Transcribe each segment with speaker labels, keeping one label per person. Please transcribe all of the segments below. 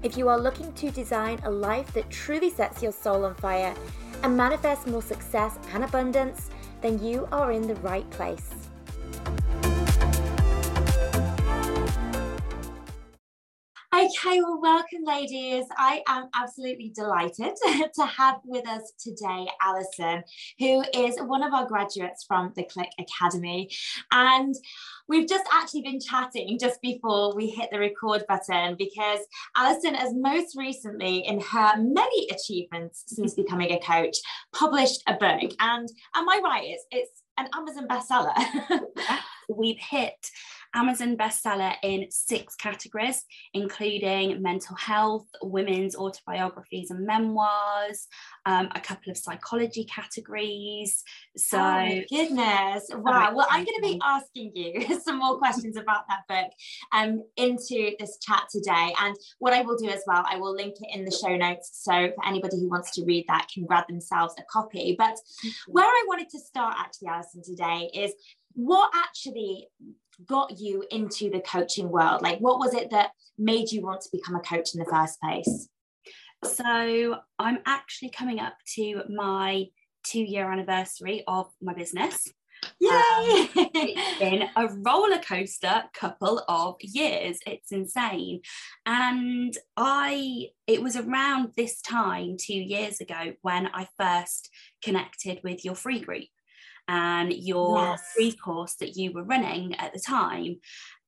Speaker 1: If you are looking to design a life that truly sets your soul on fire and manifest more success and abundance, then you are in the right place. Okay, well, welcome, ladies. I am absolutely delighted to have with us today Alison, who is one of our graduates from the Clique Academy. And we've just actually been chatting just before we hit the record button because Alison has most recently, in her many achievements since becoming a coach, published a book. And am I right? It's, it's an Amazon bestseller.
Speaker 2: we've hit Amazon bestseller in six categories, including mental health, women's autobiographies and memoirs, um, a couple of psychology categories. So,
Speaker 1: oh goodness, wow. Well, I'm going to be asking you some more questions about that book um, into this chat today. And what I will do as well, I will link it in the show notes. So, for anybody who wants to read that, can grab themselves a copy. But where I wanted to start actually, Alison, today is what actually got you into the coaching world? Like, what was it that made you want to become a coach in the first place?
Speaker 2: So, I'm actually coming up to my two year anniversary of my business.
Speaker 1: Yay! Um,
Speaker 2: it's been a roller coaster couple of years. It's insane. And I, it was around this time two years ago when I first connected with your free group and your yes. free course that you were running at the time.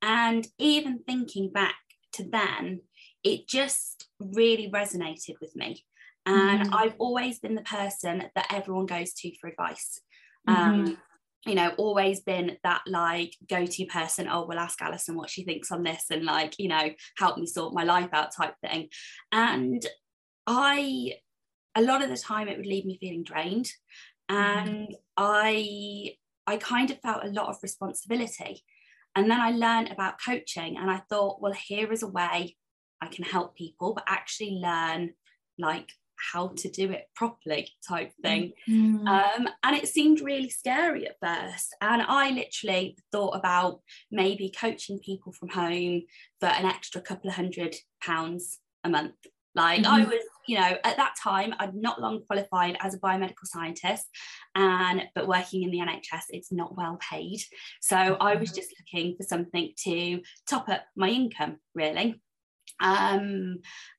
Speaker 2: And even thinking back to then, it just really resonated with me. And mm-hmm. I've always been the person that everyone goes to for advice. Mm-hmm. Um, you know, always been that like go to person. Oh, we'll ask Alison what she thinks on this and like, you know, help me sort my life out type thing. And I, a lot of the time, it would leave me feeling drained. Mm-hmm. and I I kind of felt a lot of responsibility. And then I learned about coaching and I thought, well, here is a way I can help people, but actually learn like how to do it properly type thing. Mm-hmm. Um, and it seemed really scary at first. And I literally thought about maybe coaching people from home for an extra couple of hundred pounds a month. Like mm-hmm. I was you know, at that time, I'd not long qualified as a biomedical scientist, and but working in the NHS, it's not well paid. So I was mm-hmm. just looking for something to top up my income, really. Um,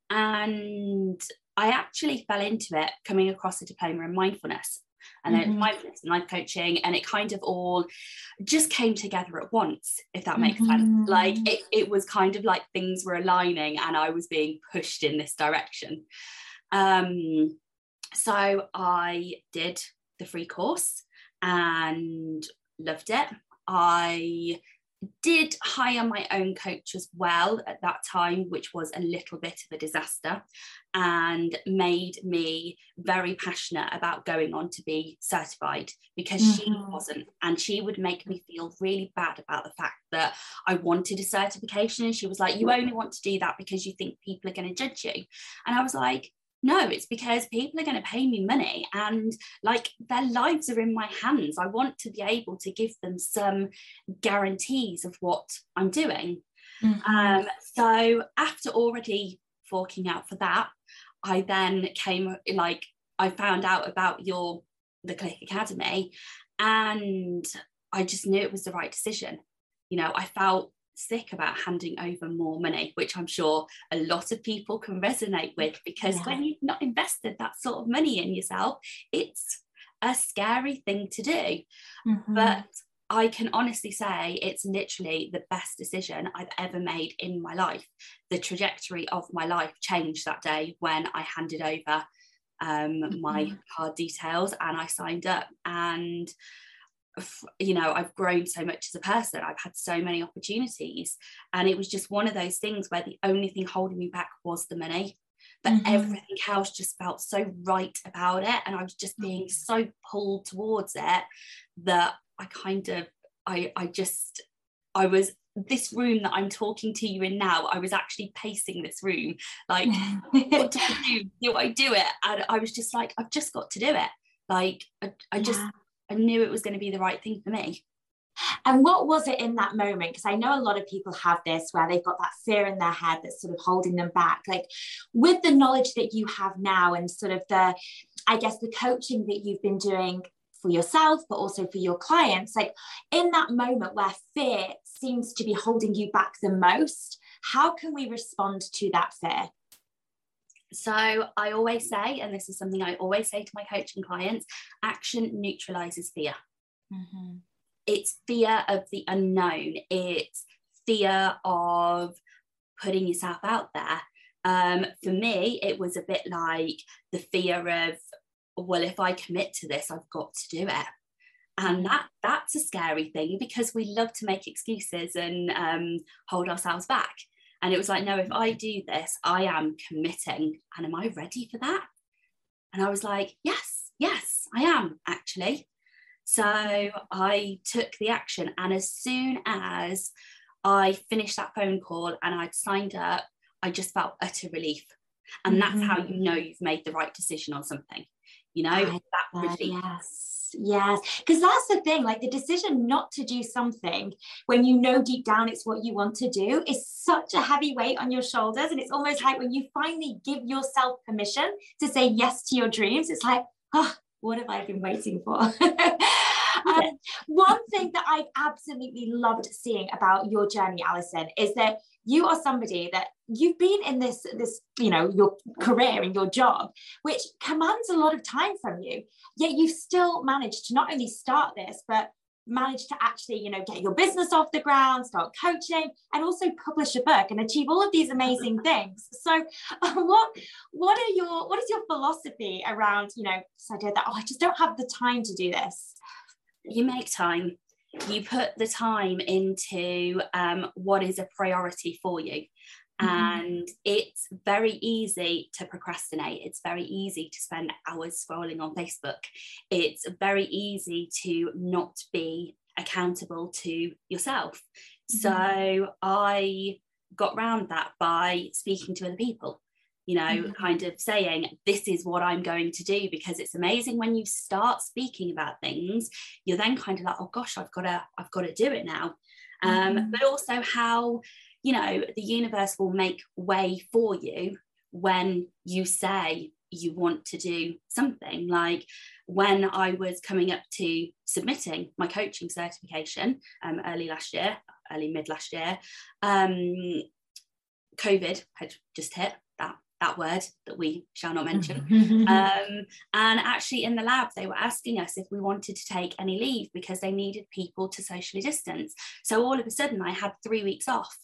Speaker 2: and I actually fell into it coming across a diploma in mindfulness and then mm-hmm. mindfulness and life coaching and it kind of all just came together at once if that makes mm-hmm. sense like it, it was kind of like things were aligning and i was being pushed in this direction um, so i did the free course and loved it i did hire my own coach as well at that time, which was a little bit of a disaster and made me very passionate about going on to be certified because mm-hmm. she wasn't. And she would make me feel really bad about the fact that I wanted a certification. And she was like, You only want to do that because you think people are going to judge you. And I was like, no, it's because people are going to pay me money and like their lives are in my hands. I want to be able to give them some guarantees of what I'm doing. Mm-hmm. Um, so after already forking out for that, I then came like I found out about your the Clique Academy and I just knew it was the right decision. You know, I felt sick about handing over more money, which I'm sure a lot of people can resonate with because yeah. when you've not invested that sort of money in yourself, it's a scary thing to do. Mm-hmm. But I can honestly say it's literally the best decision I've ever made in my life. The trajectory of my life changed that day when I handed over um, mm-hmm. my card details and I signed up. And you know i've grown so much as a person i've had so many opportunities and it was just one of those things where the only thing holding me back was the money but mm-hmm. everything else just felt so right about it. And I was just being mm. so pulled towards it that I kind of, I, I just, I was this room that I'm talking to you in now, I was actually pacing this room. Like, what do I do? Do I do it? And I was just like, I've just got to do it. Like, I, I just, yeah. I knew it was going to be the right thing for me.
Speaker 1: And what was it in that moment? Because I know a lot of people have this where they've got that fear in their head that's sort of holding them back. Like, with the knowledge that you have now and sort of the, I guess, the coaching that you've been doing for yourself, but also for your clients. Like in that moment where fear seems to be holding you back the most, how can we respond to that fear?
Speaker 2: So I always say, and this is something I always say to my coaching clients action neutralizes fear. Mm-hmm. It's fear of the unknown, it's fear of putting yourself out there. Um, for me, it was a bit like the fear of well if i commit to this i've got to do it and that that's a scary thing because we love to make excuses and um, hold ourselves back and it was like no if i do this i am committing. And am i ready for that? And i was like yes yes i am actually. So i took the action. And as soon as i finished that phone call and i'd signed up i just felt utter relief. And that's mm-hmm. how you know you've made the right decision on something you know that relief.
Speaker 1: yes yes because that's the thing like the decision not to do something when you know deep down it's what you want to do is such a heavy weight on your shoulders and it's almost like when you finally give yourself permission to say yes to your dreams it's like oh what have i been waiting for um, one thing that i've absolutely loved seeing about your journey alison is that you are somebody that you've been in this this you know your career and your job which commands a lot of time from you. Yet you've still managed to not only start this but manage to actually you know get your business off the ground start coaching and also publish a book and achieve all of these amazing things. So uh, what what are your what is your philosophy around you know this idea that oh i just don't have the time to do this?
Speaker 2: You make time you put the time into um, what is a priority for you. Mm-hmm. And it's very easy to procrastinate. It's very easy to spend hours scrolling on Facebook. It's very easy to not be accountable to yourself. Mm-hmm. So I got round that by speaking to other people you know, mm-hmm. kind of saying, this is what I'm going to do, because it's amazing when you start speaking about things, you're then kind of like, oh gosh, I've got to, I've got to do it now. Um, mm-hmm. But also how, you know, the universe will make way for you when you say you want to do something. Like when I was coming up to submitting my coaching certification um, early last year, early mid last year, um, COVID had just hit that that word that we shall not mention. um, and actually, in the lab, they were asking us if we wanted to take any leave because they needed people to socially distance. So all of a sudden, I had three weeks off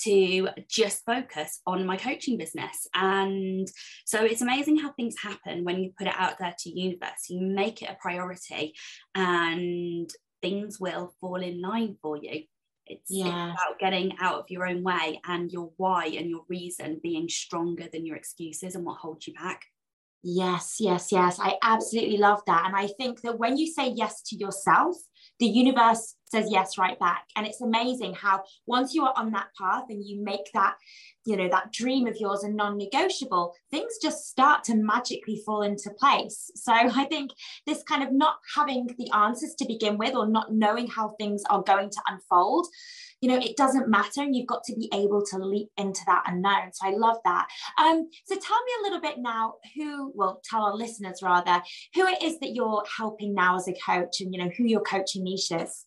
Speaker 2: to just focus on my coaching business. And so it's amazing how things happen when you put it out there to universe, you make it a priority, and things will fall in line for you. It's, yeah. it's about getting out of your own way and your why and your reason being stronger than your excuses and what holds you back.
Speaker 1: Yes, yes, yes. I absolutely love that. And I think that when you say yes to yourself, the universe says yes right back. And it's amazing how once you are on that path and you make that, you know, that dream of yours a non negotiable, things just start to magically fall into place. So I think this kind of not having the answers to begin with or not knowing how things are going to unfold you know it doesn't matter. And you've got to be able to leap into that unknown. So i love that. Um, so tell me a little bit now who well tell our listeners rather who it is that you're helping now as a coach and you know who your coaching niche is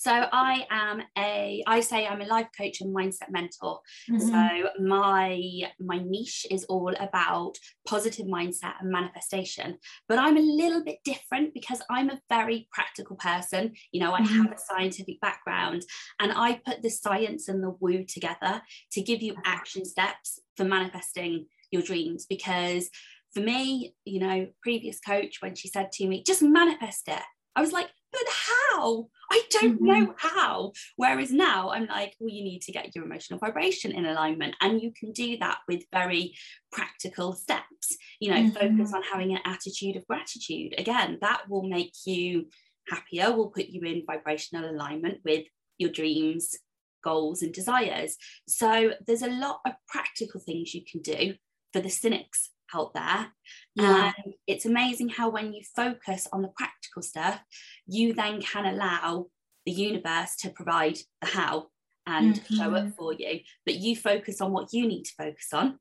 Speaker 2: so I am a, I say I'm a life coach and mindset mentor. Mm-hmm. So my my niche is all about positive mindset and manifestation. But I'm a little bit different because I'm a very practical person. You know, I mm-hmm. have a scientific background and I put the science and the woo together to give you action steps for manifesting your dreams because for me, you know, previous coach, when she said to me, just manifest it, I was like, but how? I don't mm-hmm. know how. Whereas now I'm like, well, you need to get your emotional vibration in alignment. And you can do that with very practical steps. You know, mm-hmm. focus on having an attitude of gratitude. Again, that will make you happier, will put you in vibrational alignment with your dreams, goals, and desires. So there's a lot of practical things you can do for the cynics out there. Yeah. And it's amazing how when you focus on the practical stuff, you then can allow the universe to provide the how and mm-hmm. show up for you. But you focus on what you need to focus on.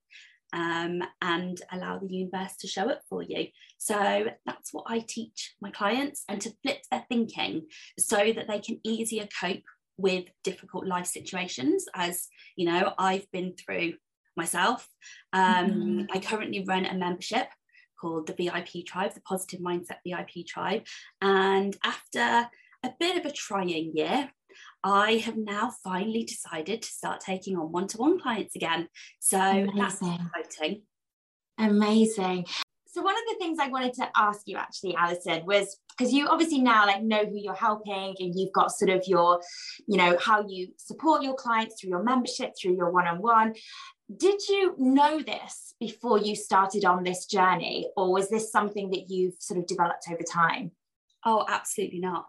Speaker 2: Um, and allow the universe to show up for you. So that's what I teach my clients and to flip their thinking so that they can easier cope with difficult life situations as you know I've been through myself. Um, mm-hmm. I currently run a membership called the VIP Tribe, the Positive Mindset VIP Tribe. And after a bit of a trying year, I have now finally decided to start taking on one to one clients again. So Amazing. that's exciting.
Speaker 1: Amazing. So one of the things I wanted to ask you actually, Alison, was because you obviously now like know who you're helping and you've got sort of your, you know, how you support your clients through your membership, through your one-on-one. Did you know this before you started on this journey or was this something that you've sort of developed over time?
Speaker 2: Oh absolutely not.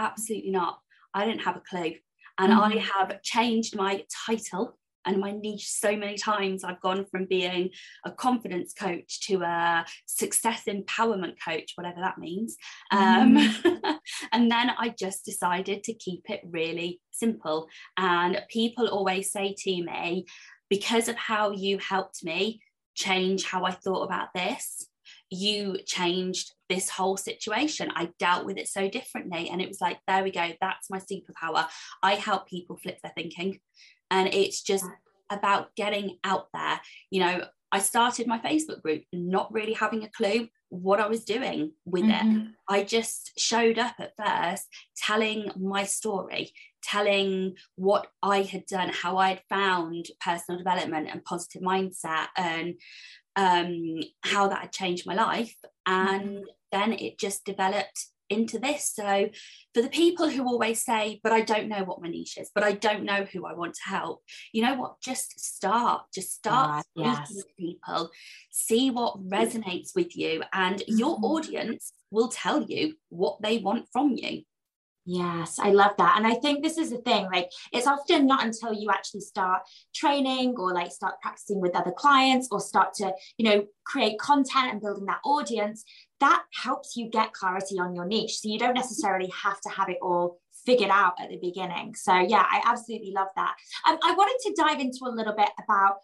Speaker 2: Absolutely not. I didn't have a clue. And mm-hmm. i have changed my title and my niche so many times i've gone from being a confidence coach to a success empowerment coach whatever that means um, mm. um, and then i just decided to keep it really simple and people always say to me because of how you helped me change how I thought about this, you changed this whole situation. I dealt with it so differently. And it was like, there we go, that's my superpower. I help people flip their thinking. And it's just about getting out there. You know, I started my Facebook group not really having a clue what I was doing with mm-hmm. it. I just showed up at first telling my story, telling what I had done, how I had found personal development and positive mindset, and um, how that had changed my life. And mm-hmm. then it just developed into this. So, for the people who always say, but I don't know what my niche is, but I don't know who I want to help, you know what? Just start, just start uh, yes. with people, see what resonates with you, and your mm-hmm. audience will tell you what they want from you.
Speaker 1: Yes, I love that. And I think this is the thing, like it's often not until you actually start training or like start practicing with other clients or start to, you know, create content and building that audience that helps you get clarity on your niche. So you don't necessarily have to have it all figured out at the beginning. So yeah, I absolutely love that. Um, I wanted to dive into a little bit about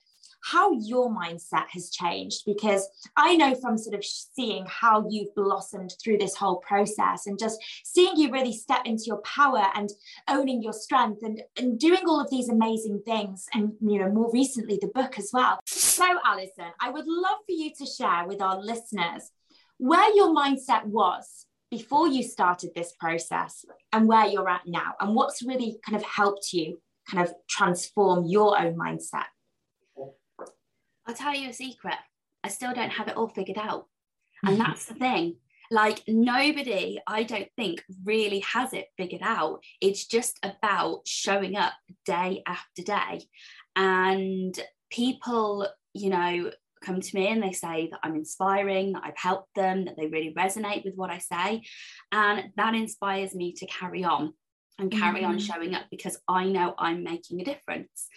Speaker 1: how your mindset has changed because I know from sort of seeing how you've blossomed through this whole process and just seeing you really step into your power and owning your strength and, and doing all of these amazing things and you know more recently the book as well. So Alison, I would love for you to share with our listeners where your mindset was before you started this process and where you're at now and what's really kind of helped you kind of transform your own mindset
Speaker 2: I'll tell you a secret. I still don't have it all figured out. And that's the thing. Like, nobody, I don't think, really has it figured out. It's just about showing up day after day. And people, you know, come to me and they say that I'm inspiring, that I've helped them, that they really resonate with what I say. And that inspires me to carry on and carry mm-hmm. on showing up because I know I'm making a difference.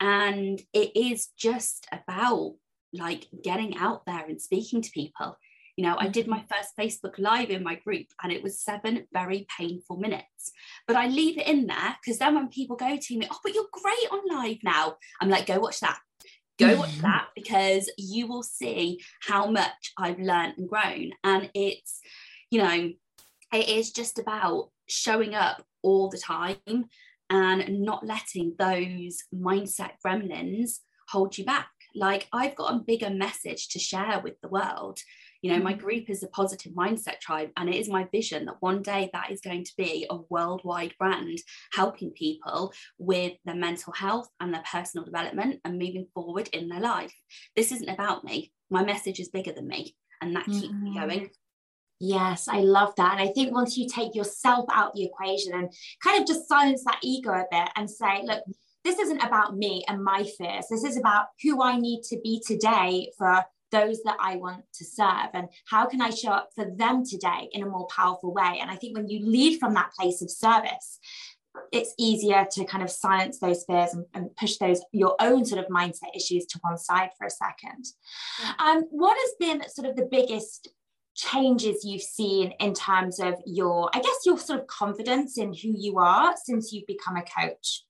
Speaker 2: And it is just about like getting out there and speaking to people. You know, I did my mm-hmm. first Facebook Live in my group and it was seven very painful minutes. But I leave it in there because then when people go to me, oh, but you're great on live now, I'm like, go watch that. Go mm. watch that because you will see how much I've learned and grown. And it's, you know, it is just about showing up all the time and not letting those mindset gremlins hold you back. Like, I've got a bigger message to share with the world. You know, my mm-hmm. group is a positive mindset tribe, and it is my vision that one day that is going to be a worldwide brand helping people with their mental health and their personal development and moving forward in their life. This isn't about me. My message is bigger than me, and that keeps mm-hmm. me going.
Speaker 1: Yes, I love that. And I think once you take yourself out the equation and kind of just silence that ego a bit and say, look, this isn't about me and my fears. This is about who I need to be today for those that I want to serve and how can I show up for them today in a more powerful way. And I think when you lead from that place of service, it's easier to kind of silence those fears and, and, push those your own sort of mindset issues to one side for a second. Um, what has been sort of the biggest changes you've seen in terms of your, I guess, your sort of confidence in who you are since you've become a coach?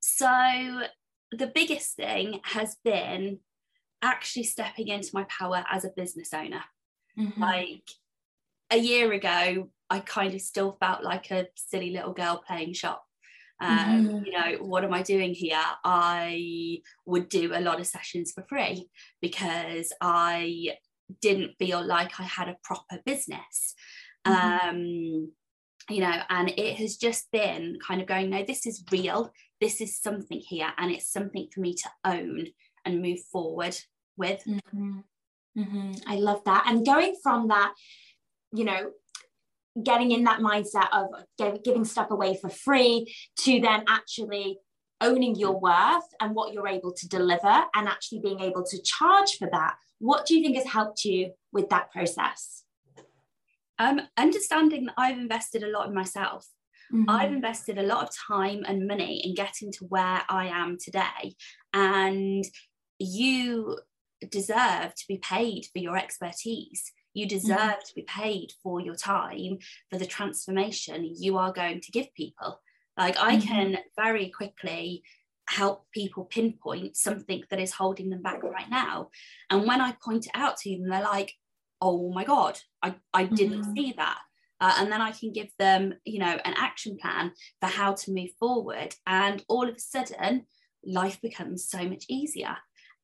Speaker 2: So, the biggest thing has been actually stepping into my power as a business owner. Mm-hmm. Like a year ago, I kind of still felt like a silly little girl playing shop. Um, mm-hmm. You know, what am I doing here? I would do a lot of sessions for free because I didn't feel like I had a proper business. Mm-hmm. Um, you know, and it has just been kind of going, no, this is real. This is something here, and it's something for me to own and move forward with.
Speaker 1: Mm-hmm. Mm-hmm. I love that. And going from that, you know, getting in that mindset of giving stuff away for free to then actually owning your worth and what you're able to deliver and actually being able to charge for that what do you think has helped you with that process?
Speaker 2: Um, understanding that I've invested a lot in myself. Mm-hmm. I've invested a lot of time and money in getting to where I am today. And you deserve to be paid for your expertise. You deserve mm-hmm. to be paid for your time, for the transformation you are going to give people. Like, I mm-hmm. can very quickly help people pinpoint something that is holding them back right now. And when I point it out to them, they're like, oh my God, I, I didn't mm-hmm. see that. Uh, and then I can give them, you know, an action plan for how to move forward. And all of a sudden, life becomes so much easier.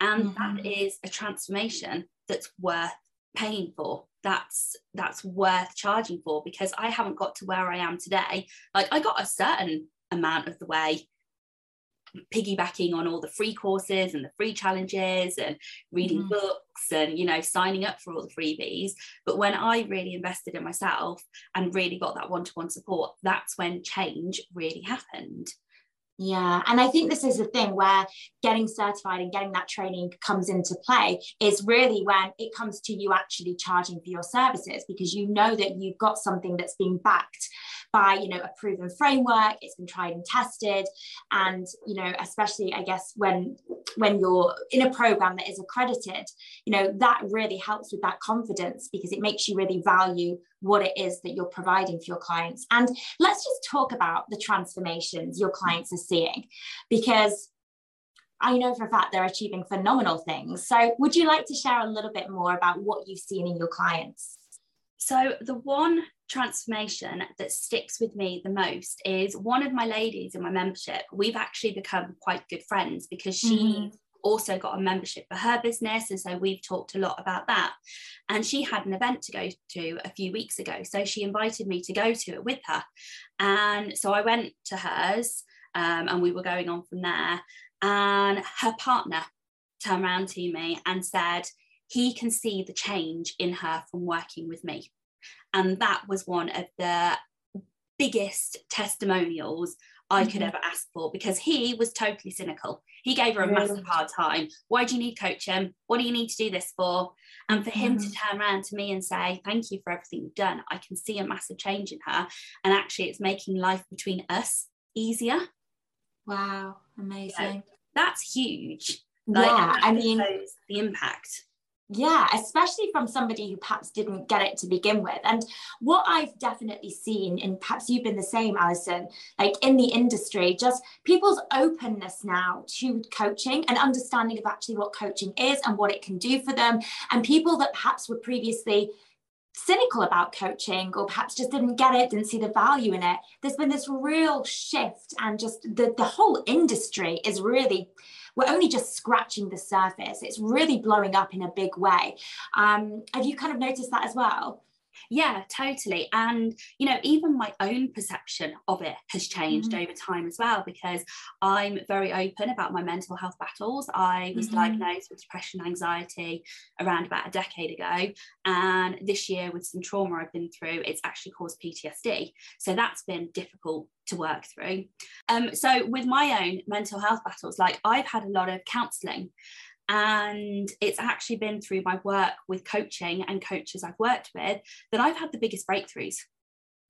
Speaker 2: And mm-hmm. that is a transformation that's worth paying for. That's that's worth charging for because I haven't got to where I am today. Like I got a certain amount of the way piggybacking on all the free courses and the free challenges and reading mm-hmm. books and you know signing up for all the freebies but when i really invested in myself and really got that one-to-one support that's when change really happened
Speaker 1: yeah, and I think this is the thing where getting certified and getting that training comes into play is really when it comes to you actually charging for your services because you know that you've got something that's being backed by you know a proven framework it's been tried and tested and you know especially i guess when when you're in a program that is accredited you know that really helps with that confidence because it makes you really value what it is that you're providing for your clients and let's just talk about the transformations your clients are seeing because I know for a fact they're achieving phenomenal things. So, would you like to share a little bit more about what you've seen in your clients?
Speaker 2: So, the one transformation that sticks with me the most is one of my ladies in my membership. We've actually become quite good friends because she mm-hmm. also got a membership for her business. And so we've talked a lot about that. And she had an event to go to a few weeks ago. So she invited me to go to it with her. And so I went to hers um, and we were going on from there. And her partner turned around to me and said, he can see the change in her from working with me. And that was one of the biggest testimonials I could mm-hmm. ever ask for because he was totally cynical. He gave her a massive hard time. Why do you need coaching? What do you need to do this for? And for him to mm-hmm. turn around to me and say, Thank you for everything you've done, I can see a massive change in her. And actually, it's making life between us easier.
Speaker 1: Wow, amazing.
Speaker 2: that's huge.
Speaker 1: Like, yeah, I mean,
Speaker 2: the impact.
Speaker 1: Yeah, especially from somebody who perhaps didn't get it to begin with. And what I've definitely seen, and perhaps you've been the same, Alison, like in the industry, just people's openness now to coaching and understanding of actually what coaching is and what it can do for them. And people that perhaps were previously cynical about coaching or perhaps just didn't get it didn't see the value in it there's been this real shift and just the, the whole industry is really we're only just scratching the surface. It's really blowing up in a big way. Um, have you kind of noticed that as well?
Speaker 2: Yeah, totally. And, you know, even my own perception of it has changed mm-hmm. over time as well because I'm very open about my mental health battles. I was mm-hmm. diagnosed with depression, and anxiety around about a decade ago. And this year, with some trauma I've been through, it's actually caused PTSD. So that's been difficult to work through. Um, so with my own mental health battles, like I've had a lot of counselling and it's actually been through my work with coaching and coaches I've worked with that I've had the biggest breakthroughs.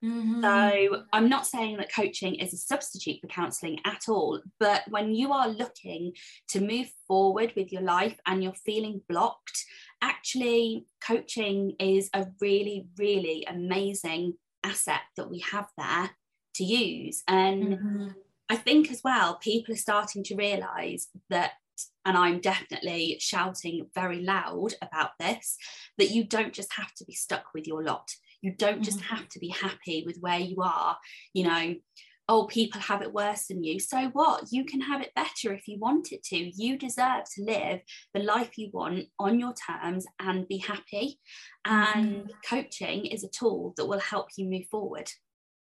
Speaker 2: Mm-hmm. So I'm not saying that coaching is a substitute for counselling at all, but when you are looking to move forward with your life and you're feeling blocked, actually coaching is a really, really amazing asset that we have there to use. And mm-hmm. I think as well, people are starting to realise that and I'm definitely shouting very loud about this, that you don't just have to be stuck with your lot. You don't just mm-hmm. have to be happy with where you are. You know, oh, people have it worse than you. So what? You can have it better if you want it to. You deserve to live the life you want on your terms and be happy. And mm-hmm. coaching is a tool that will help you move forward.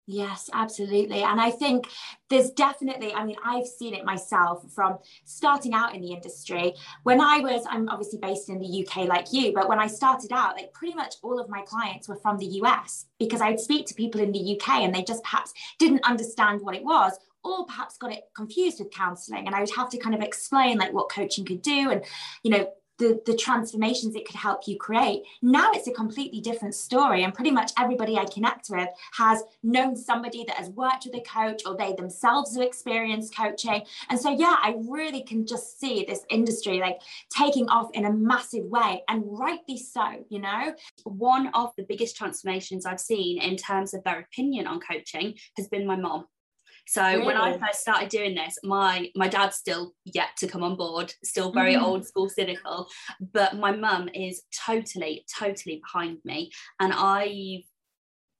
Speaker 1: Yes, absolutely. And I think there's definitely, I mean, I've seen it myself from starting out in the industry. When I was, I'm obviously based in the UK like you, but when I started out, like pretty much all of my clients were from the US because I would speak to people in the UK and they just perhaps didn't understand what it was or perhaps got it confused with counseling and i would have to kind of explain like what coaching could do and you know the, the transformations it could help you create. Now it's a completely different story. And pretty much everybody I connect with has known somebody that has worked with a coach or they themselves have experienced coaching. And so, yeah, I really can just see this industry like taking off in a massive way and rightly so, you know.
Speaker 2: One of the biggest transformations I've seen in terms of their opinion on coaching has been my mom. So really? when I first started doing this, my my dad's still yet to come on board, still very mm. old school cynical, but my mum is totally, totally behind me. And I've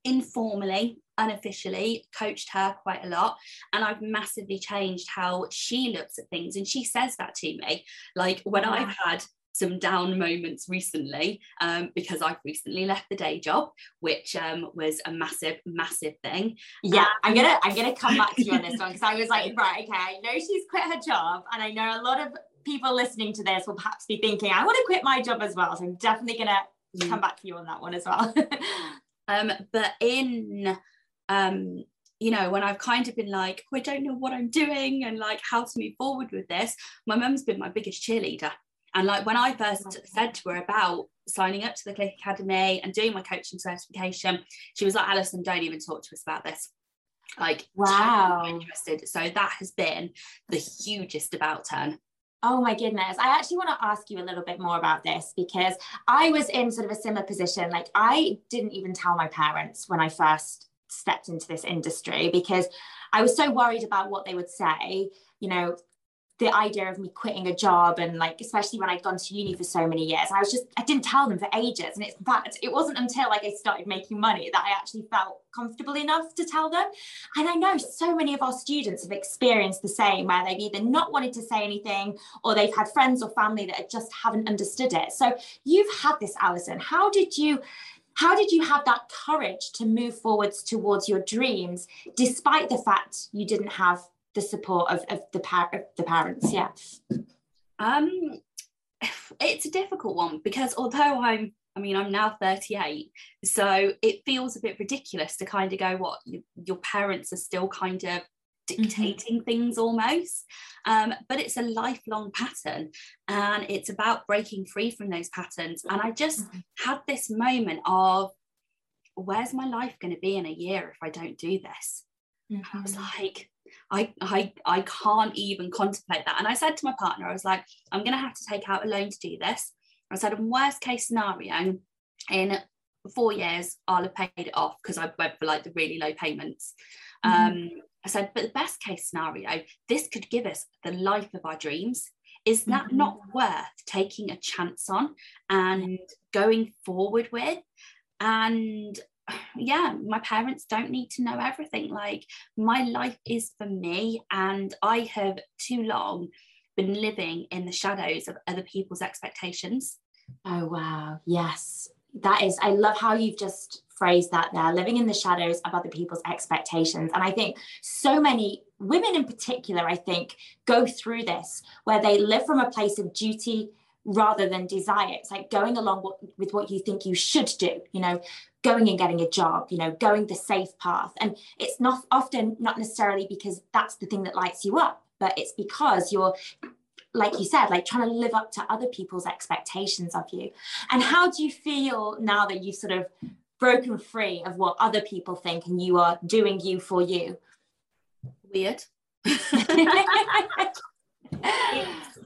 Speaker 2: informally unofficially coached her quite a lot and i've massively changed how she looks at things and she says that to me like when i've had some down moments recently um, because I've recently left the day job, which um, was a massive, massive thing.
Speaker 1: Yeah, um, I'm gonna I'm gonna come back to you on this one because I was like, right, okay, I know she's quit her job, and I know a lot of people listening to this will perhaps be thinking, I want to quit my job as well. So I'm definitely gonna mm. come back to you on that one as well.
Speaker 2: um, but in um you know, when I've kind of been like, oh, I don't know what I'm doing and like how to move forward with this, my mum's been my biggest cheerleader. And like when I first said to her about signing up to the Clique Academy and doing my coaching certification, she was like, Alison, don't even talk to us about this. Like, wow, interested. So that has been the hugest about turn.
Speaker 1: Oh my goodness. I actually want to ask you a little bit more about this because I was in sort of a similar position. Like, I didn't even tell my parents when I first stepped into this industry because I was so worried about what they would say. You know, the idea of me quitting a job and like especially when I'd gone to uni for so many years I was just I didn't tell them for ages. And it's fact it wasn't until like I started making money that I actually felt comfortable enough to tell them. And I know so many of our students have experienced the same where they've either not wanted to say anything or they've had friends or family that just haven't understood it. So you've had this Alison. How did you how did you have that courage to move forwards towards your dreams despite the fact you didn't have the support of, of the par- of the parents yeah
Speaker 2: um it's a difficult one because although i'm I mean, I'm now 38, so it feels a bit ridiculous to kind of go, what you, your parents are still kind of dictating mm-hmm. things almost. Um, but it's a lifelong pattern and it's about breaking free from those patterns. And I just mm-hmm. had this moment of, where's my life going to be in a year if I don't do this? Mm-hmm. I was mm-hmm. like, I, I, I can't even contemplate that. And I said to my partner, I was like, I'm going to have to take out a loan to do this. I said, in worst case scenario, in four years, I'll have paid it off because I went for like the really low payments. Mm-hmm. Um, I said, but the best case scenario, this could give us the life of our dreams. Is that mm-hmm. not worth taking a chance on and going forward with? And yeah, my parents don't need to know everything. Like, my life is for me, and I have too long been living in the shadows of other people's expectations.
Speaker 1: Oh, wow. Yes. that is, I love how you've just phrased that there, living in the shadows of other people's expectations. And I think so many women in particular, I think, go through this where they live from a place of duty rather than desire. It's like going along with what you think you should do, you know, going and getting a job, you know, going the safe path. And it's not often not necessarily because that's the thing that lights you up, but it's because you're like you said, like trying to live up to other people's expectations of you. And how do you feel now that you've sort of broken free of what other people think and you are doing you for you?
Speaker 2: Weird. it's,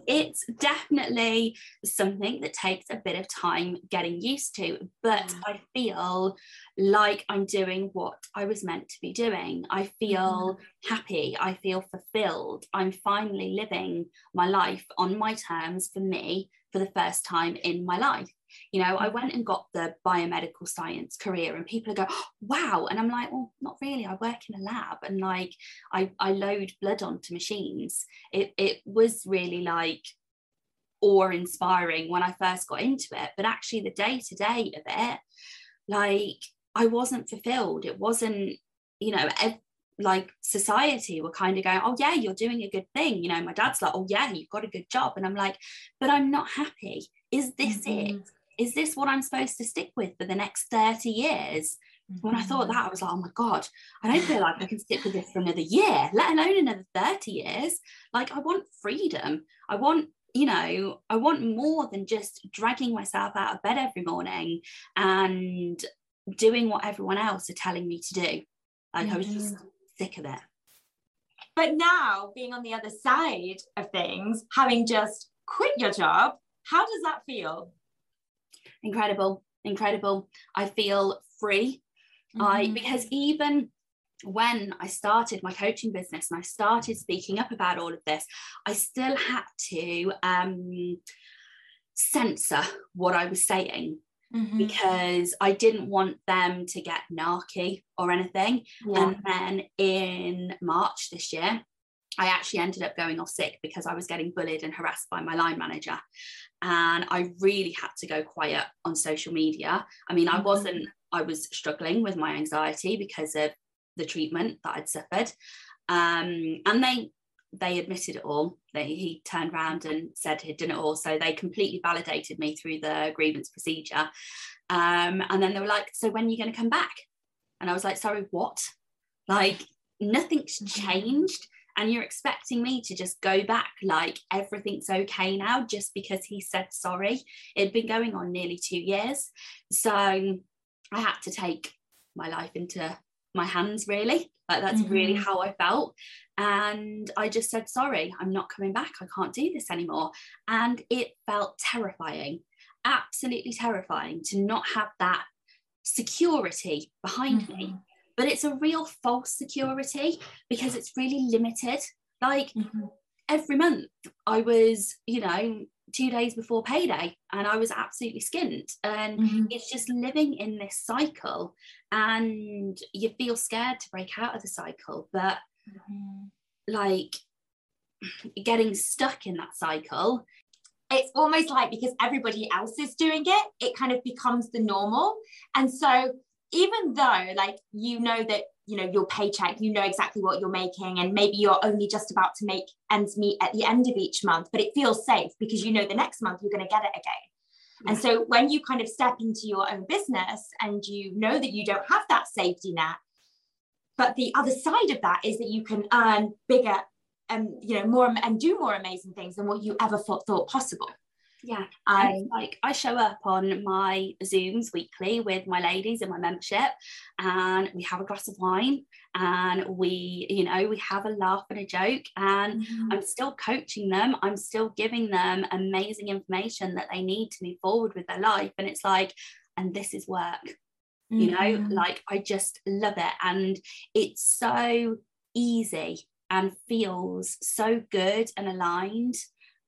Speaker 2: it's definitely something that takes a bit of time getting used to, but mm. I feel like I'm doing what I was meant to be doing. I feel mm. happy. I feel fulfilled. I'm finally living my life on my terms for me for the first time in my life. You know, I went and got the biomedical science career, and people go, wow. And I'm like, well, not really. I work in a lab and like I, I load blood onto machines. It, it was really like awe inspiring when I first got into it. But actually, the day to day of it, like I wasn't fulfilled. It wasn't, you know, ev- like society were kind of going, oh, yeah, you're doing a good thing. You know, my dad's like, oh, yeah, you've got a good job. And I'm like, but I'm not happy. Is this mm-hmm. it? Is this what I'm supposed to stick with for the next 30 years? Mm-hmm. When I thought that, I was like, oh my God, I don't feel like I can stick with this for another year, let alone another 30 years. Like, I want freedom. I want, you know, I want more than just dragging myself out of bed every morning and doing what everyone else are telling me to do. Like, mm-hmm. I was just mm-hmm. sick of it.
Speaker 1: But now, being on the other side of things, having just quit your job, how does that feel?
Speaker 2: Incredible, incredible. I feel free. Mm-hmm. I because even when I started my coaching business and I started speaking up about all of this, I still had to um, censor what I was saying mm-hmm. because I didn't want them to get narky or anything. Yeah. And then in March this year, I actually ended up going off sick because I was getting bullied and harassed by my line manager. And I really had to go quiet on social media. I mean, I mm-hmm. wasn't, I was struggling with my anxiety because of the treatment that I'd suffered. Um, and they they admitted it all. They, he turned around and said he'd done it all. So they completely validated me through the grievance procedure. Um, and then they were like, So when are you going to come back? And I was like, Sorry, what? Like, nothing's mm-hmm. changed and you're expecting me to just go back like everything's okay now just because he said sorry. It'd been going on nearly two years. So i had to take my life into my hands really. Like that's mm-hmm. really how i felt. And i just said sorry i'm not coming back. I can't do this anymore. And it felt terrifying absolutely terrifying to not have that security behind mm-hmm. me but it's a real false security because it's really limited. Like mm-hmm. every month, I was, you know, two days before payday and I was absolutely skint. And mm-hmm. it's just living in this cycle and you feel scared to break out of the cycle. But mm-hmm. like getting stuck in that cycle
Speaker 1: it's almost like because everybody else is doing it, it kind of becomes the normal. And so even though like you know that you know your paycheck you know exactly what you're making and maybe you're only just about to make ends meet at the end of each month but it feels safe because you know the next month you're going to get it again. And so when you kind of step into your own business and you know that you don't have that safety net but the other side of that is that you can earn bigger and you know more and do more amazing things than what you ever thought, thought possible
Speaker 2: yeah, I like I show up on my Zooms weekly with my ladies in my membership, and we have a glass of wine, and we, you know, we have a laugh and a joke, and mm-hmm. I'm still coaching them. I'm still giving them amazing information that they need to move forward with their life, and it's like, and this is work, mm-hmm. you know, mm-hmm. like I just love it, and it's so easy and feels so good and aligned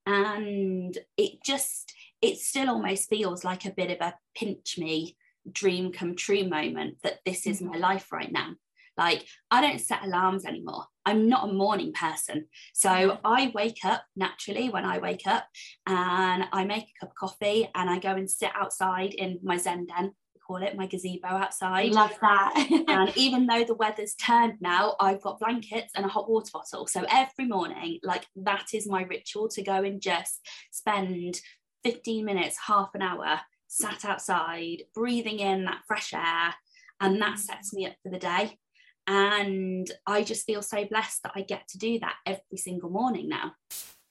Speaker 2: and it just it still almost feels like a bit of a pinch me dream come true moment that this is my mm-hmm. life right now. Like i don't set alarms anymore. I'm not a morning person. So i wake up naturally when i wake up and i make a cup of coffee and i go and sit outside in my zen den call it, my gazebo outside.
Speaker 1: Love that.
Speaker 2: and even though the weather's turned now, I've got blankets and a hot water bottle. So every morning, like that is my ritual to go and just spend 15 minutes, half an hour sat outside, breathing in that fresh air. And that mm. sets me up for the day. And I just feel so blessed that I get to do that every single morning now.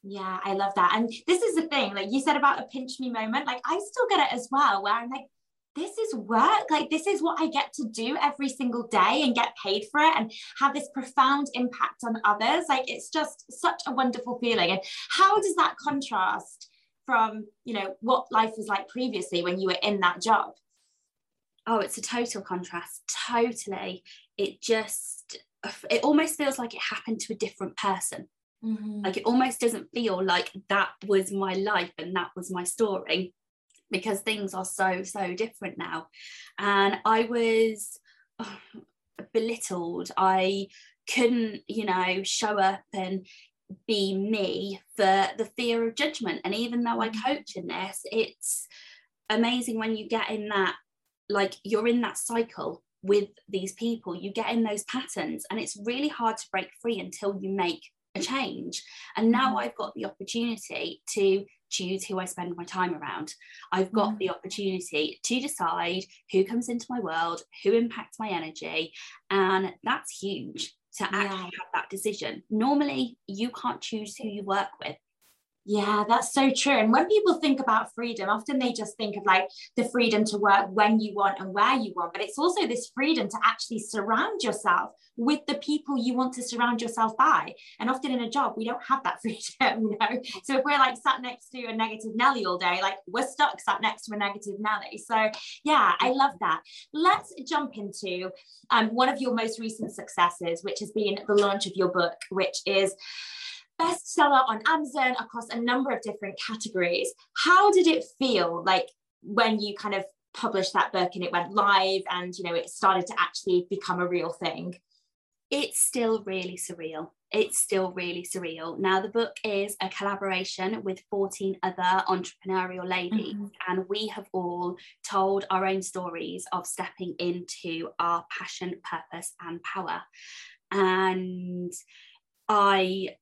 Speaker 1: Yeah, I love that. And this is the thing, like you said about a pinch me moment, like I still get it as well, where I'm like, this is work. Like, this is what I get to do every single day and get paid for it and have this profound impact on others. Like, it's just such a wonderful feeling. And how does that contrast from, you know, what life was like previously when you were in that job?
Speaker 2: Oh, it's a total contrast. Totally. It just, it almost feels like it happened to a different person. Mm-hmm. Like it almost doesn't feel like that was my life and that was my story because things are so, so different now. And I was oh, belittled. I couldn't, you know, show up and be me for the fear of judgment. And even though I mm-hmm. coach in this, it's amazing when you get in that, like you're in that cycle with these people, you get in those patterns, and it's really hard to break free until you make change. And now mm-hmm. I've got the opportunity to choose who I spend my time around. I've got mm. the opportunity to decide who comes into my world, who impacts my energy. And that's huge to actually yeah. have that decision. Normally, you can't choose who you work with.
Speaker 1: Yeah, that's so true. And when people think about freedom, often they just think of like the freedom to work when you want and where you want, but it's also this freedom to actually surround yourself with the people you want to surround yourself by. And often in a job, we don't have that freedom, you know. So if we're like sat next to a negative Nelly all day, like we're stuck sat next to a negative Nelly. So yeah, I love that. Let's jump into um, one of your most recent successes, which has been the launch of your book, which is bestseller on Amazon across a number of different categories. How did it feel like when you kind of published that book and it went live and you know it started to actually become a real thing?
Speaker 2: It's still really surreal. It's still really surreal. Now, the book is a collaboration with 14 other entrepreneurial ladies, mm-hmm. and we have all told our own stories of stepping into our passion, purpose, and power. And I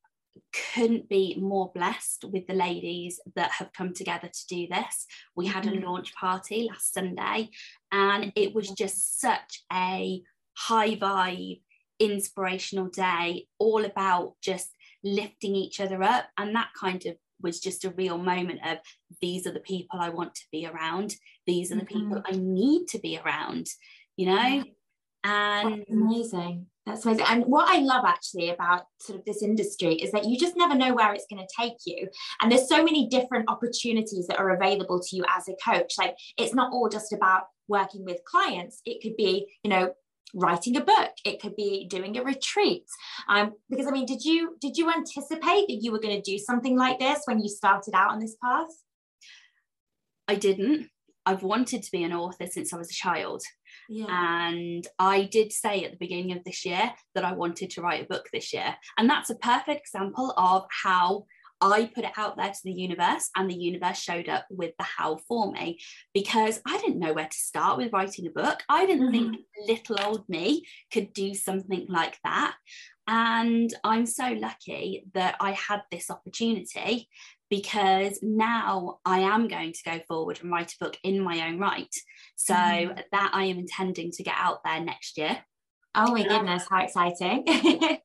Speaker 2: couldn't be more blessed with the ladies that have come together to do this. We had a mm-hmm. launch party last Sunday, and it was just such a high vibe, inspirational day, all about just lifting each other up. And that kind of was just a real moment of these are the people I want to be around, these are the mm-hmm. people I need to be around, you know? And
Speaker 1: That's amazing. That's amazing. And what I love actually about sort of this industry is that you just never know where it's going to take you. And there's so many different opportunities that are available to you as a coach. Like it's not all just about working with clients. It could be, you know, writing a book it could be doing a retreat um because i mean did you did you anticipate that you were going to do something like this when you started out on this path
Speaker 2: i didn't i've wanted to be an author since i was a child yeah. And I did say at the beginning of this year that I wanted to write a book this year. And that's a perfect example of how I put it out there to the universe, and the universe showed up with the how for me because I didn't know where to start with writing a book. I didn't mm-hmm. think little old me could do something like that. And I'm so lucky that I had this opportunity because now I am going to go forward and write a book in my own right. So mm. that I am intending to get out there next year.
Speaker 1: Oh my goodness, how exciting.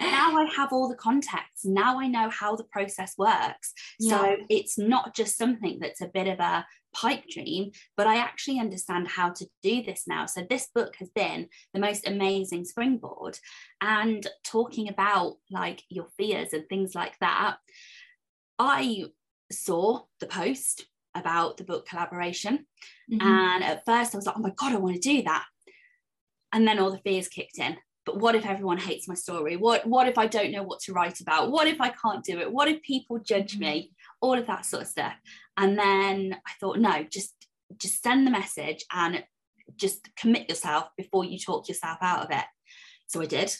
Speaker 2: now I have all the context. Now I know how the process works. Yeah. So it's not just something that's a bit of a pipe dream, but I actually understand how to do this now. So this book has been the most amazing springboard. And talking about like your fears and things like that, I saw the post about the book collaboration. Mm-hmm. And at first I was like, oh my God, I want to do that. And then all the fears kicked in. But what if everyone hates my story? What what if I don't know what to write about? What if I can't do it? What if people judge mm-hmm. me? All of that sort of stuff. And then I thought, no, just just send the message and just commit yourself before you talk yourself out of it. So I did.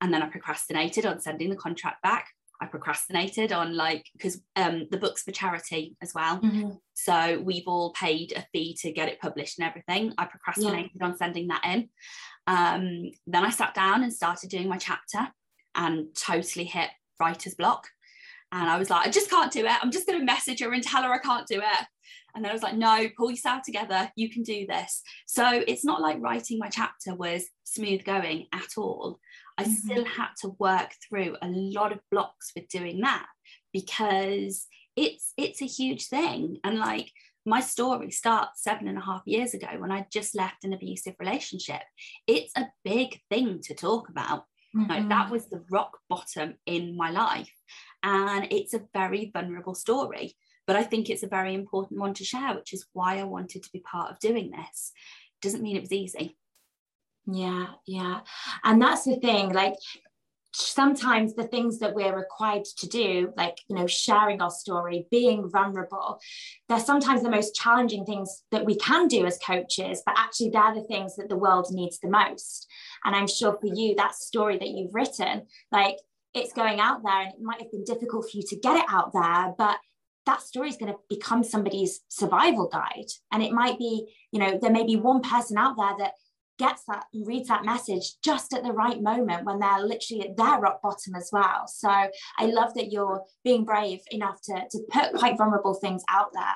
Speaker 2: And then I procrastinated on sending the contract back I procrastinated on like because um, the book's for charity as well. Mm-hmm. So we've all paid a fee to get it published and everything. I procrastinated yeah. on sending that in. Um, then I sat down and started doing my chapter and totally hit writer's block. And I was like, I just can't do it. I'm just going to message her and tell her I can't do it. And then I was like, no, pull yourself together. You can do this. So it's not like writing my chapter was smooth going at all. I mm-hmm. still had to work through a lot of blocks with doing that because it's it's a huge thing. And like my story starts seven and a half years ago when I just left an abusive relationship. It's a big thing to talk about. Mm-hmm. Like that was the rock bottom in my life. And it's a very vulnerable story. But I think it's a very important one to share, which is why I wanted to be part of doing this. Doesn't mean it was easy.
Speaker 1: Yeah, yeah. And that's the thing, like sometimes the things that we're required to do like you know sharing our story being vulnerable they're sometimes the most challenging things that we can do as coaches but actually they're the things that the world needs the most and i'm sure for you that story that you've written like it's going out there and it might have been difficult for you to get it out there but that story is going to become somebody's survival guide and it might be you know there may be one person out there that gets that and reads that message just at the right moment when they're literally at their rock bottom as well. So I love that you're being brave enough to, to put quite vulnerable things out there.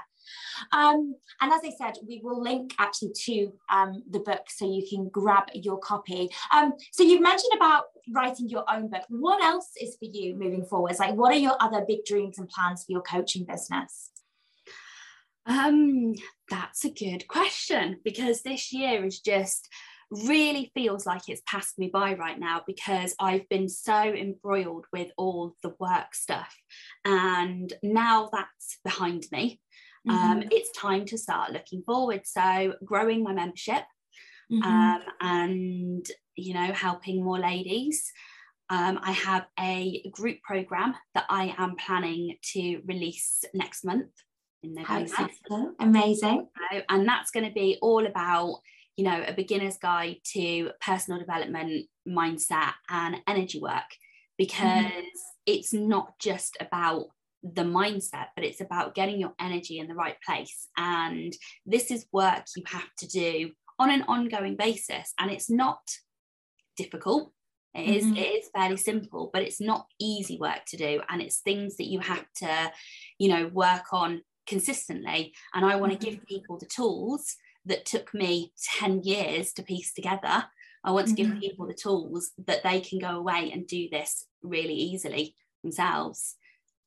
Speaker 1: Um, and as I said, we will link actually to um, the book so you can grab your copy. Um, so you've mentioned about writing your own book. What else is for you moving forwards? Like, what are your other big dreams and plans for your coaching business?
Speaker 2: Um, that's a good question because this year is just really feels like it's passed me by right now because I've been so embroiled with all the work stuff. And now that's behind me, um, mm-hmm. um, it's time to start looking forward. So, growing my membership mm-hmm. um, and, you know, helping more ladies. Um, I have a group program that I am planning to release next month in November.
Speaker 1: Amazing.
Speaker 2: And that's going to be all about you know, a beginner's guide to personal development, mindset, and energy work because mm-hmm. it's not just about the mindset, but it's about getting your energy in the right place. And this is work you have to do on an ongoing basis. And it's not difficult. It is, mm-hmm. it is fairly simple, but it's not easy work to do. And it's things that you have to, you know, work on consistently. And I want to mm-hmm. give people the tools that took me 10 years to piece together. I want to give mm-hmm. people the tools that they can go away and do this really easily themselves.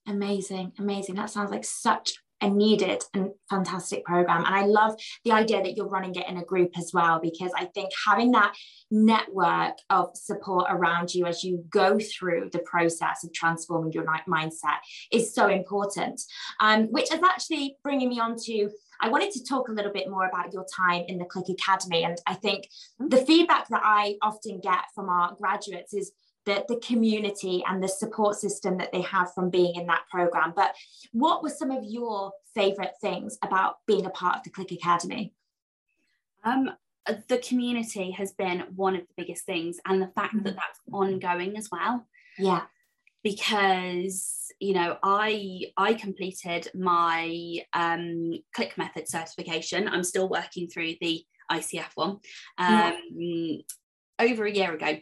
Speaker 1: Amazing, amazing. That sounds like such a needed and fantastic program. And I love the idea that you're running it in a group as well, because I think having that network of support around you as you go through the process of transforming your mindset is so important. Um, which is actually bringing me on to I wanted to talk a little bit more about your time in the Clique Academy. And I think the feedback that I often get from our graduates is the, the community and the support system that they have from being in that program. But what were some of your favorite things about being a part of the Clique Academy?
Speaker 2: Um, the community has been one of the biggest things, and the fact mm-hmm. that that's ongoing as well.
Speaker 1: Yeah.
Speaker 2: Because you know i i completed my um, Clique method certification i'm still working through the icf one um, yeah. over a year ago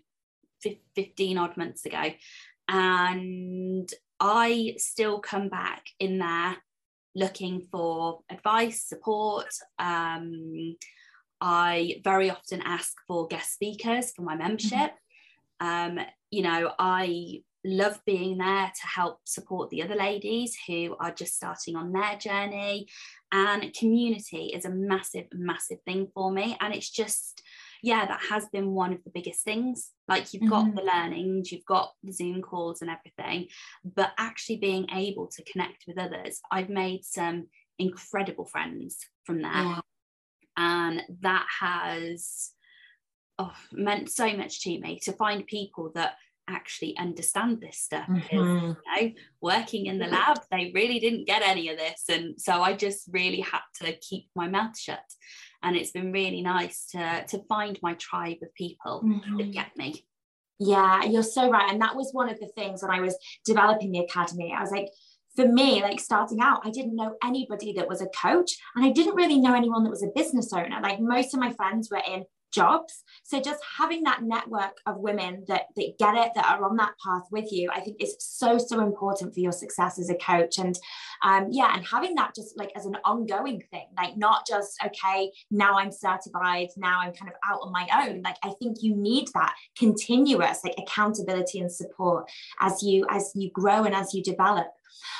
Speaker 2: 15 odd months ago and i still come back in there looking for advice support um, i very often ask for guest speakers for my membership mm-hmm. um, you know i love being there to help support the other ladies who are just starting on their journey. And community is a massive, massive thing for me. And it's just, yeah, that has been one of the biggest things. Like you've got mm-hmm. the learnings, you've got the Zoom calls and everything, but actually being able to connect with others. I've made some incredible friends from there. Yeah. And that has oh, meant so much to me to find people that actually understand this stuff mm-hmm. you know working in the lab they really didn't get any of this and so I just really had to keep my mouth shut and it's been really nice to to find my tribe of people mm-hmm. that get me
Speaker 1: Yeah, you're so right. And that was one of the things when I was developing the academy. I was like, for me, like starting out, I didn't know anybody that was a coach and I didn't really know anyone that was a business owner. Like most of my friends were in jobs. So just having that network of women that, that get it, that are on that path with you, I think is so, so important for your success as a coach. And um, yeah, and having that just like as an ongoing thing, like not just, okay, now I'm certified, now I'm kind of out on my own. Like I think you need that continuous like accountability and support as you as you grow and as you develop.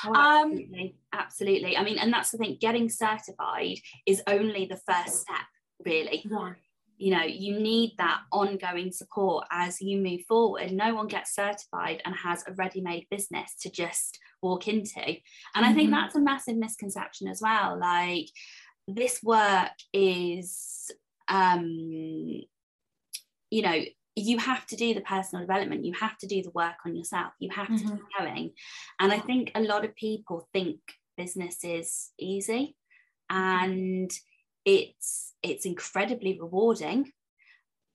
Speaker 2: Oh, um, absolutely. Um, absolutely. I mean, and that's the thing, getting certified is only the first step, really.
Speaker 1: Yeah
Speaker 2: you know you need that ongoing support as you move forward no one gets certified and has a ready-made business to just walk into and mm-hmm. i think mm-hmm. that's a massive misconception as well like this work is um you know you have to do the personal development you have to do the work on yourself you have mm-hmm. to keep going and i think a lot of people think business is easy mm-hmm. and it's it's incredibly rewarding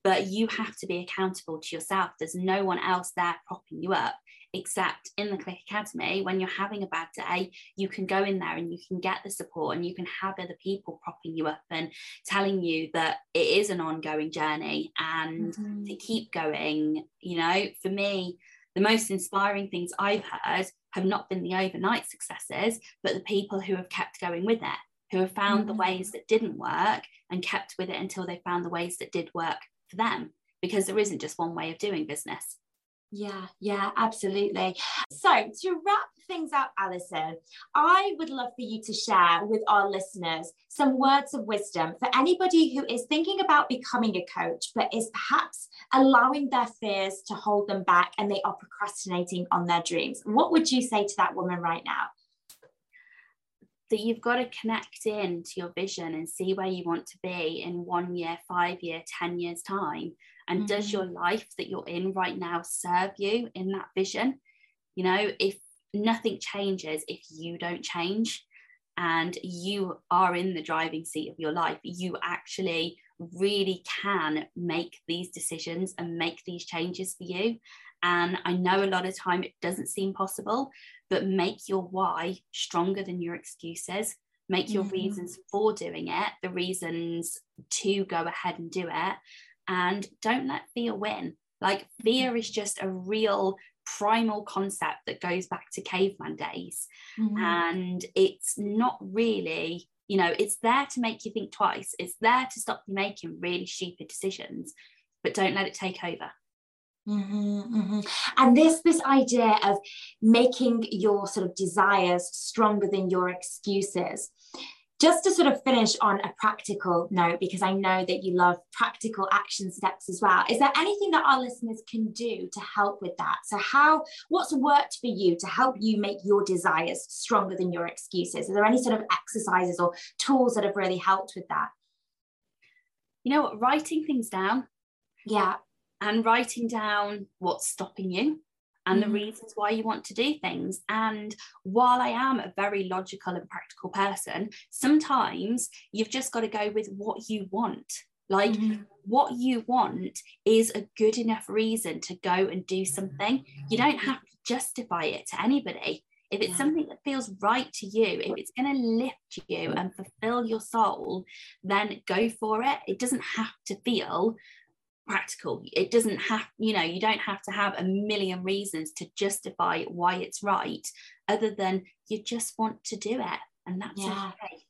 Speaker 2: but you have to be accountable to yourself. There's no one else there propping you up except in the Clique Academy when you're having a bad day you can go in there and you can get the support and you can have other people propping you up and telling you that it is an ongoing journey and mm-hmm. to keep going. You know for me the most inspiring things i've heard have not been the overnight successes but the people who have kept going with it who have found mm-hmm. the ways that didn't work and kept with it until they found the ways that did work for them because there isn't just one way of doing business
Speaker 1: yeah, yeah, absolutely. So, to wrap things up, Alison, I would love for you to share with our listeners some words of wisdom for anybody who is thinking about becoming a coach, but is perhaps allowing their fears to hold them back and they are procrastinating on their dreams. What would you say to that woman right now?
Speaker 2: That you've got to connect in to your vision and see where you want to be in one year, five year, 10 years time. And mm-hmm. does your life that you're in right now serve you in that vision? You know, if nothing changes, if you don't change and you are in the driving seat of your life, you actually really can make these decisions and make these changes for you. And I know a lot of time it doesn't seem possible, but make your why stronger than your excuses. Make your mm-hmm. reasons for doing it, the reasons to go ahead and do it. And don't let fear win. Like fear is just a real primal concept that goes back to caveman days. Mm-hmm. And it's not really, you know, it's there to make you think twice. It's there to stop you making really stupid decisions, but don't let it take over.
Speaker 1: Mm-hmm, mm-hmm. And this this idea of making your sort of desires stronger than your excuses. Just to sort of finish on a practical note, because I know that you love practical action steps as well. Is there anything that our listeners can do to help with that? So, how what's worked for you to help you make your desires stronger than your excuses? Are there any sort of exercises or tools that have really helped with that?
Speaker 2: You know? Writing things down.
Speaker 1: Yeah
Speaker 2: and writing down what's stopping you and mm-hmm. the reasons why you want to do things. And while I am a very logical and practical person, sometimes you've just got to go with what you want. Like mm-hmm. what you want is a good enough reason to go and do something. You don't have to justify it to anybody. If it's yeah. something that feels right to you, if it's going to lift you and fulfill your soul, then go for it. It doesn't have to feel practical. It doesn't have, you know, you don't have to have a million reasons to justify why it's right, other than you just want to do it. And that's
Speaker 1: yeah.
Speaker 2: okay.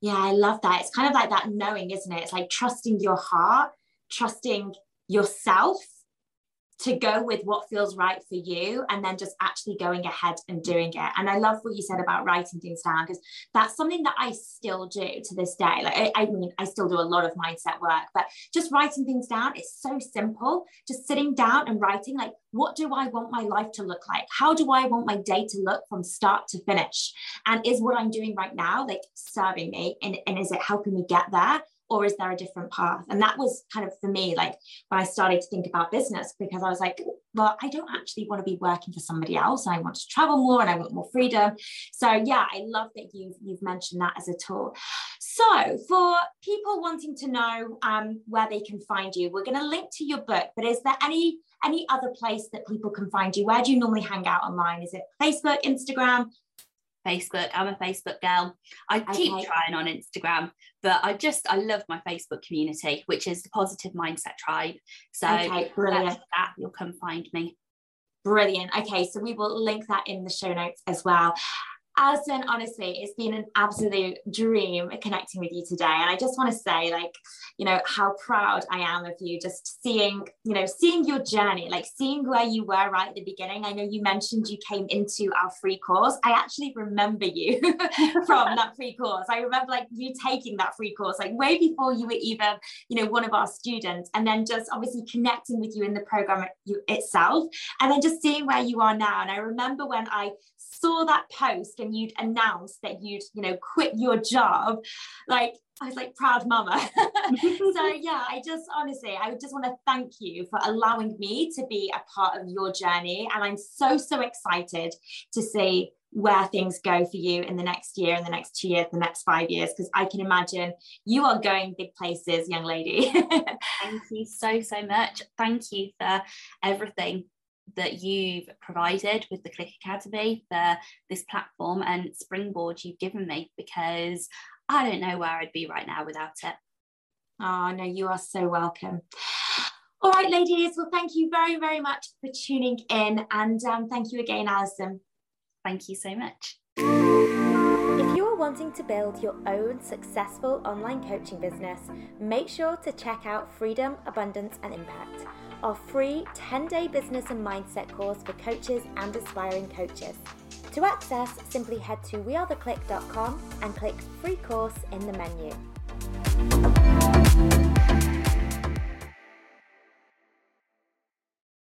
Speaker 1: Yeah, I love that. It's kind of like that knowing, isn't it? It's like trusting your heart, trusting yourself to go with what feels right for you and then just actually going ahead and doing it. And I love what you said about writing things down because that's something that I still do to this day. Like, I, I, mean, I still do a lot of mindset work, but just writing things down it's so simple. Just sitting down and writing, like, what do I want my life to look like? How do I want my day to look from start to finish? And is what I'm doing right now like serving me? And, and is it helping me get there? Or is there a different path? And that was kind of for me, like when I started to think about business, because I was like, well, I don't actually want to be working for somebody else. I want to travel more and I want more freedom. So yeah, I love that you've you've mentioned that as a tool. So for people wanting to know um, where they can find you, we're going to link to your book. But is there any any other place that people can find you? Where do you normally hang out online? Is it Facebook, Instagram?
Speaker 2: Facebook. I'm a Facebook girl. I okay. keep trying on Instagram, but I just I love my Facebook community, which is the Positive Mindset Tribe. So okay, brilliant. that you'll come find me.
Speaker 1: Brilliant. Okay, so we will link that in the show notes as well. Alison, honestly, it's been an absolute dream connecting with you today. And I just want to say, like, you know, how proud I am of you just seeing, you know, seeing your journey, like seeing where you were right at the beginning. I know you mentioned you came into our free course. I actually remember you from that free course. I remember like you taking that free course, like way before you were even, you know, one of our students, and then just obviously connecting with you in the program itself, and then just seeing where you are now. And I remember when I saw that post and you'd announced that you'd, you know, quit your job, like I was like proud mama. so yeah, I just honestly, I just want to thank you for allowing me to be a part of your journey. And I'm so, so excited to see where things go for you in the next year, in the next two years, the next five years, because I can imagine you are going big places, young lady.
Speaker 2: Thank you so, so much. Thank you for everything that you've provided with the Clique Academy for this platform and springboard you've given me because I don't know where I'd be right now without it.
Speaker 1: Oh, no, you are so welcome. All right, ladies. Well, thank you very, very much for tuning in. And um, thank you again, Alison.
Speaker 2: Thank you so much.
Speaker 3: If you are wanting to build your own successful online coaching business, make sure to check out Freedom, Abundance, and Impact our free 10 day business and mindset course for coaches and aspiring coaches. To access, simply head to wearetheclique.com and click free course in the menu.